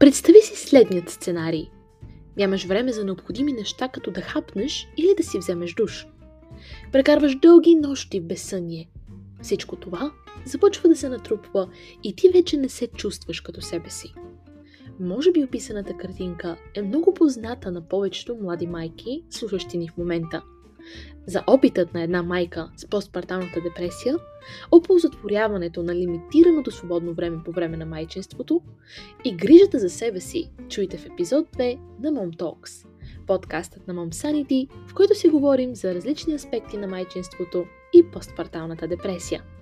Представи си следният сценарий. Нямаш време за необходими неща, като да хапнеш или да си вземеш душ. Прекарваш дълги нощи в безсъние. Всичко това започва да се натрупва и ти вече не се чувстваш като себе си. Може би описаната картинка е много позната на повечето млади майки, слушащи ни в момента. За опитът на една майка с постпарталната депресия, оползотворяването на лимитираното свободно време по време на майчинството и грижата за себе си, чуйте в епизод 2 на Mom Talks, подкастът на Mom Sanity, в който си говорим за различни аспекти на майчинството и постпарталната депресия –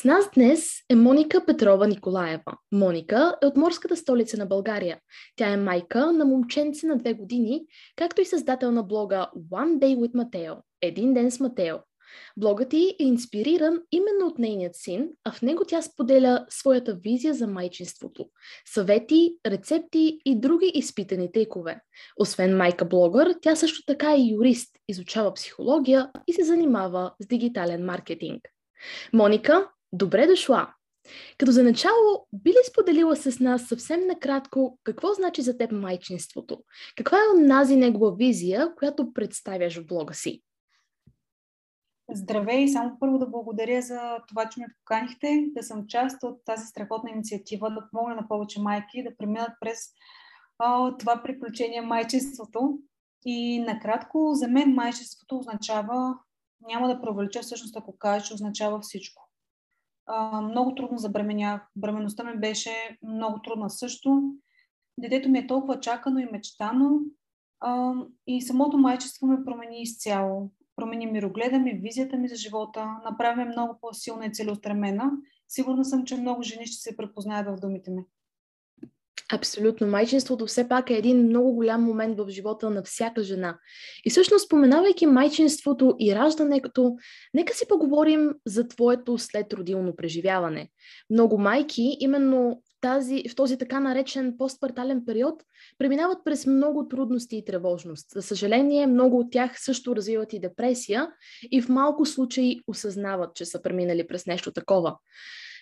С нас днес е Моника Петрова Николаева. Моника е от морската столица на България. Тя е майка на момченце на две години, както и създател на блога One Day with Mateo – Един ден с Матео. Блогът ти е инспириран именно от нейният син, а в него тя споделя своята визия за майчинството, съвети, рецепти и други изпитани трикове. Освен майка-блогър, тя също така е юрист, изучава психология и се занимава с дигитален маркетинг. Моника, Добре дошла! Като за начало, би ли споделила с нас съвсем накратко какво значи за теб майчинството? Каква е онази негова визия, която представяш в блога си? Здравей! Само първо да благодаря за това, че ме поканихте, да съм част от тази страхотна инициатива, да помогна на повече майки да преминат през а, това приключение майчинството. И накратко, за мен майчинството означава, няма да провелича всъщност ако кажа, че означава всичко много трудно забременях. Бременността ми беше много трудна също. Детето ми е толкова чакано и мечтано. А, и самото майчество ме промени изцяло. Промени мирогледа ми, визията ми за живота, направи ме много по-силна и целеустремена. Сигурна съм, че много жени ще се препознаят в думите ми. Абсолютно. Майчинството все пак е един много голям момент в живота на всяка жена. И всъщност, споменавайки майчинството и раждането, нека си поговорим за твоето следродилно преживяване. Много майки, именно тази, в този така наречен постпартален период, преминават през много трудности и тревожност. За съжаление, много от тях също развиват и депресия и в малко случаи осъзнават, че са преминали през нещо такова.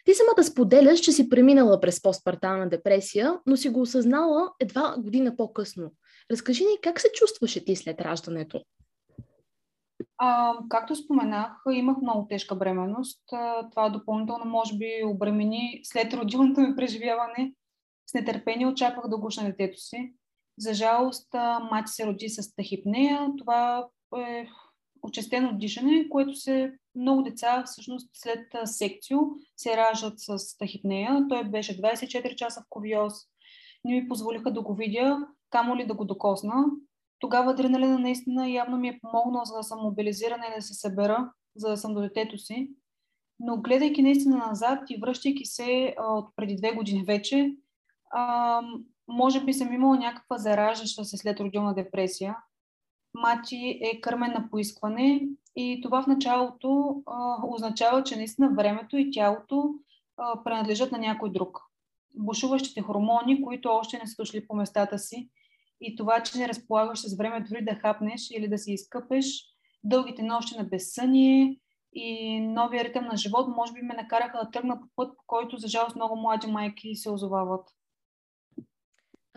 Ти самата споделяш, че си преминала през постпартална депресия, но си го осъзнала едва година по-късно. Разкажи ни как се чувстваше ти след раждането? А, както споменах, имах много тежка бременност. Това допълнително може би обремени след родилното ми преживяване. С нетърпение очаквах да гушна детето си. За жалост, мати се роди с тахипнея. Това е очистено дишане, което се много деца всъщност след секцио се раждат с тахипнея. Той беше 24 часа в ковиоз. Не ми позволиха да го видя, камо ли да го докосна. Тогава адреналина наистина явно ми е помогнал, за да съм мобилизирана и да се събера, за да съм до детето си. Но гледайки наистина назад и връщайки се от преди две години вече, може би съм имала някаква зараждаща се след родилна депресия, мати е кърмен на поискване и това в началото а, означава, че наистина времето и тялото а, принадлежат на някой друг. Бушуващите хормони, които още не са дошли по местата си и това, че не разполагаш с време дори да хапнеш или да се изкъпеш, дългите нощи на безсъние и новия ритъм на живот, може би ме накараха да тръгна по път, по който за жалост много млади майки се озовават.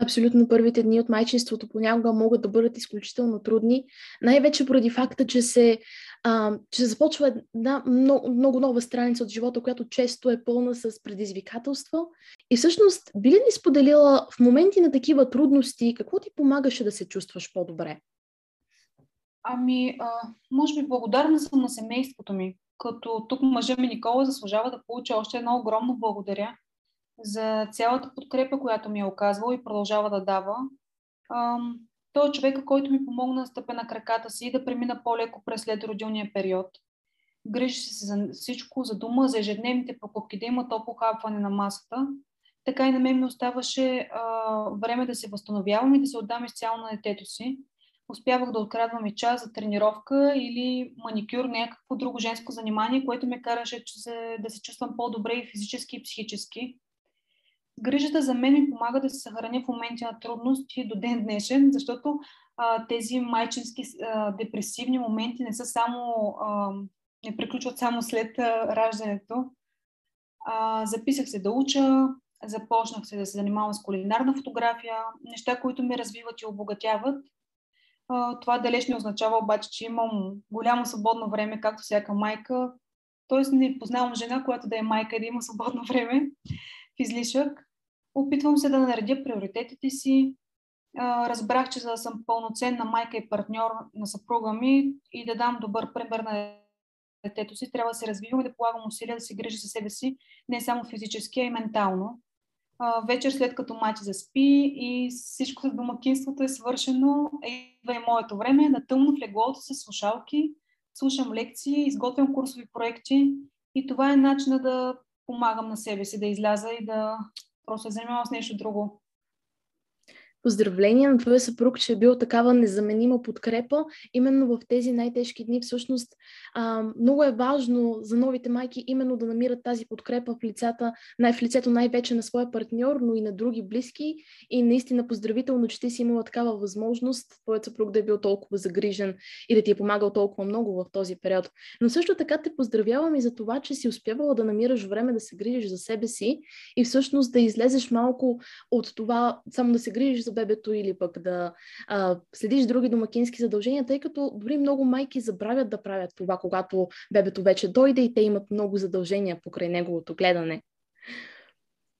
Абсолютно първите дни от майчинството понякога могат да бъдат изключително трудни, най-вече поради факта, че се а, че започва една много, много нова страница от живота, която често е пълна с предизвикателства. И всъщност, би ли ни споделила в моменти на такива трудности, какво ти помагаше да се чувстваш по-добре? Ами, а, може би благодарна съм на семейството ми, като тук мъжа ми Никола заслужава да получа още едно огромно благодаря за цялата подкрепа, която ми е оказвал и продължава да дава. Той е човека, който ми помогна да стъпя на краката си и да премина по-леко през следродилния период. Грижи се за всичко, за дома, за ежедневните покупки, да има топло хапване на масата. Така и на мен ми оставаше а, време да се възстановявам и да се отдам изцяло на детето си. Успявах да открадвам и час за тренировка или маникюр, някакво друго женско занимание, което ме караше че се, да се чувствам по-добре и физически и психически. Грижата за мен ми помага да се съхраня в моменти на трудност и до ден днешен, защото а, тези майчински а, депресивни моменти не са само, а, не приключват само след а, раждането. А, записах се да уча, започнах се да се занимавам с кулинарна фотография, неща, които ме развиват и обогатяват. А, това далеч не означава обаче, че имам голямо свободно време, както всяка майка. Тоест не познавам жена, която да е майка и да има свободно време в излишък. Опитвам се да наредя приоритетите си. Разбрах, че за да съм пълноценна майка и партньор на съпруга ми и да дам добър пример на детето си, трябва да се развивам и да полагам усилия да се грижа за себе си, не само физически, а и ментално. Вечер след като мати заспи и всичко с домакинството е свършено, идва и моето време на тъмно в леглото с слушалки, слушам лекции, изготвям курсови проекти и това е начина да помагам на себе си, да изляза и да просто се занимавам с нещо друго. Поздравления на твоя съпруг, че е бил такава незаменима подкрепа. Именно в тези най-тежки дни, всъщност, а, много е важно за новите майки именно да намират тази подкрепа в, лицата, най- в лицето най-вече на своя партньор, но и на други близки. И наистина поздравително, че ти си имала такава възможност, твоят съпруг да е бил толкова загрижен и да ти е помагал толкова много в този период. Но също така те поздравявам и за това, че си успявала да намираш време да се грижиш за себе си и всъщност да излезеш малко от това само да се грижиш за за бебето или пък да а, следиш други домакински задължения, тъй като дори много майки забравят да правят това, когато бебето вече дойде и те имат много задължения покрай неговото гледане.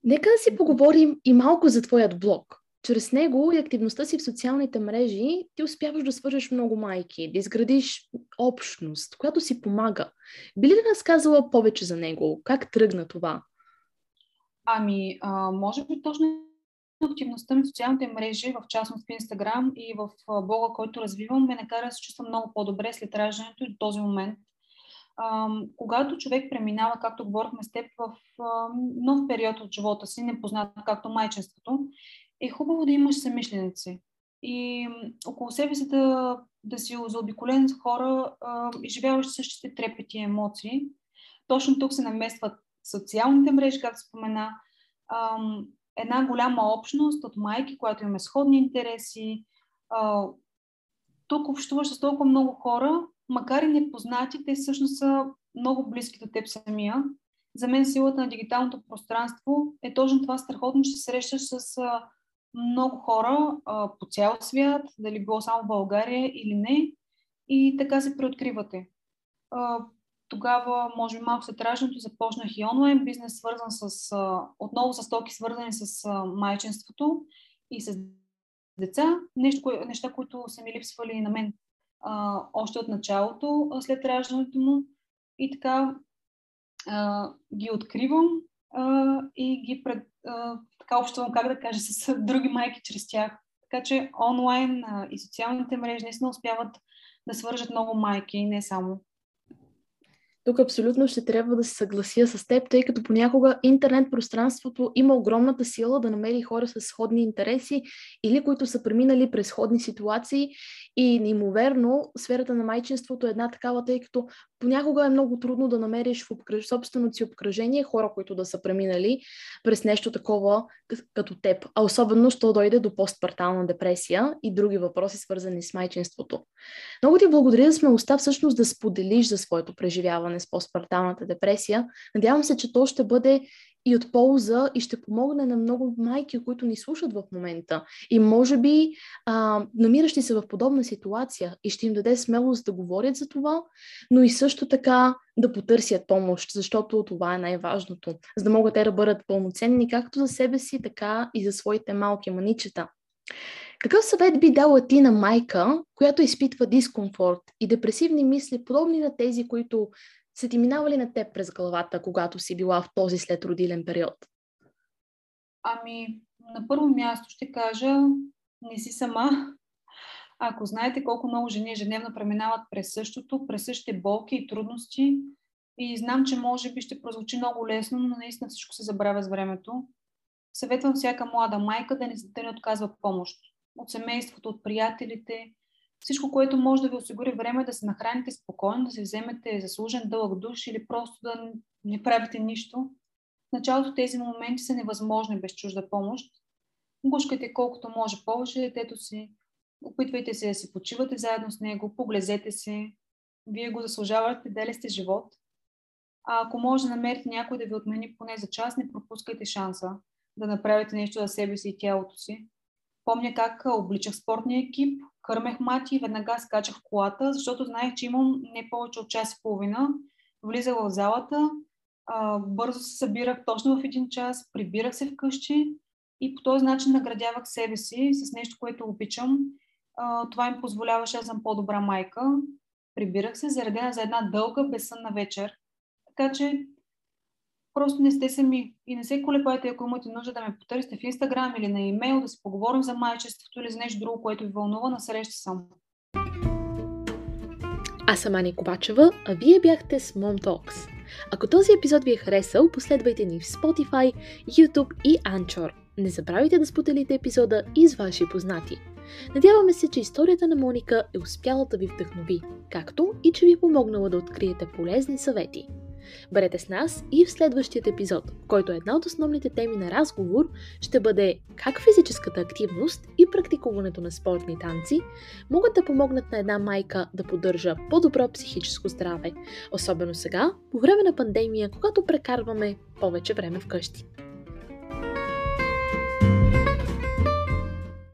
Нека да си поговорим и малко за твоят блог. Чрез него и активността си в социалните мрежи ти успяваш да свържеш много майки, да изградиш общност, която си помага. Би ли разказала повече за него? Как тръгна това? Ами, а, може би точно активността ми в социалните мрежи, в частност в Инстаграм и в блога, който развивам, ме накара да се чувствам много по-добре след раждането и до този момент. когато човек преминава, както говорихме с теб, в нов период от живота си, непознат както майчинството, е хубаво да имаш самишленици. И около себе си да, да си заобиколен с хора, изживяващи същите трепети и емоции. Точно тук се наместват социалните мрежи, както спомена, една голяма общност от майки, която имаме сходни интереси. тук общуваш с толкова много хора, макар и непознати, те всъщност са много близки до теб самия. За мен силата на дигиталното пространство е точно това страхотно, че се срещаш с много хора по цял свят, дали било само в България или не, и така се преоткривате тогава, може би малко след раждането, започнах и онлайн бизнес, свързан с, отново с токи, свързани с майчинството и с деца. Нещо, кое, неща, които са ми липсвали на мен а, още от началото, а, след раждането му. И така а, ги откривам а, и ги пред, а, така общувам, как да кажа, с други майки чрез тях. Така че онлайн а, и социалните мрежи наистина успяват да свържат много майки, не само тук абсолютно ще трябва да се съглася с теб, тъй като понякога интернет пространството има огромната сила да намери хора с сходни интереси или които са преминали през сходни ситуации. И неимоверно сферата на майчинството е една такава, тъй като понякога е много трудно да намериш в обкръж... собственото си обкръжение хора, които да са преминали през нещо такова като теб. А особено, що дойде до постпартална депресия и други въпроси, свързани с майчинството. Много ти благодаря за смелостта всъщност да споделиш за своето преживяване с постпарталната депресия. Надявам се, че то ще бъде и от полза и ще помогне на много майки, които ни слушат в момента. И може би а, намиращи се в подобна ситуация и ще им даде смелост да говорят за това, но и също така да потърсят помощ, защото това е най-важното, за да могат те да бъдат пълноценни както за себе си, така и за своите малки маничета. Какъв съвет би дала ти на майка, която изпитва дискомфорт и депресивни мисли, подобни на тези, които са ти минавали на теб през главата, когато си била в този следродилен период? Ами, на първо място ще кажа, не си сама. Ако знаете колко много жени ежедневно преминават през същото, през същите болки и трудности, и знам, че може би ще прозвучи много лесно, но наистина всичко се забравя с времето. Съветвам всяка млада майка да не, да не отказва помощ. От семейството, от приятелите, всичко, което може да ви осигури време да се нахраните спокойно, да се вземете заслужен дълъг душ или просто да не правите нищо. В началото тези моменти са невъзможни без чужда помощ. Гушкайте колкото може повече детето си, опитвайте се да си почивате заедно с него, поглезете се. Вие го заслужавате, дали сте живот. А ако може да намерите някой да ви отмени поне за час, не пропускайте шанса да направите нещо за себе си и тялото си. Помня как обличах спортния екип, кърмех мати и веднага скачах в колата, защото знаех, че имам не повече от час и половина. Влизах в залата, бързо се събирах точно в един час, прибирах се вкъщи и по този начин наградявах себе си с нещо, което обичам. Това им позволяваше да съм по-добра майка. Прибирах се, заредена за една дълга, безсънна вечер. Така че просто не сте сами и не се колебайте, ако имате нужда да ме потърсите в Инстаграм или на имейл, да си поговорим за майчеството или за нещо друго, което ви вълнува, на среща съм. Аз съм Ани Кобачева, а вие бяхте с Mom Talks. Ако този епизод ви е харесал, последвайте ни в Spotify, YouTube и Anchor. Не забравяйте да споделите епизода и с ваши познати. Надяваме се, че историята на Моника е успяла да ви вдъхнови, както и че ви е помогнала да откриете полезни съвети. Бъдете с нас и в следващият епизод, в който една от основните теми на разговор ще бъде как физическата активност и практикуването на спортни танци могат да помогнат на една майка да поддържа по-добро психическо здраве, особено сега, по време на пандемия, когато прекарваме повече време вкъщи.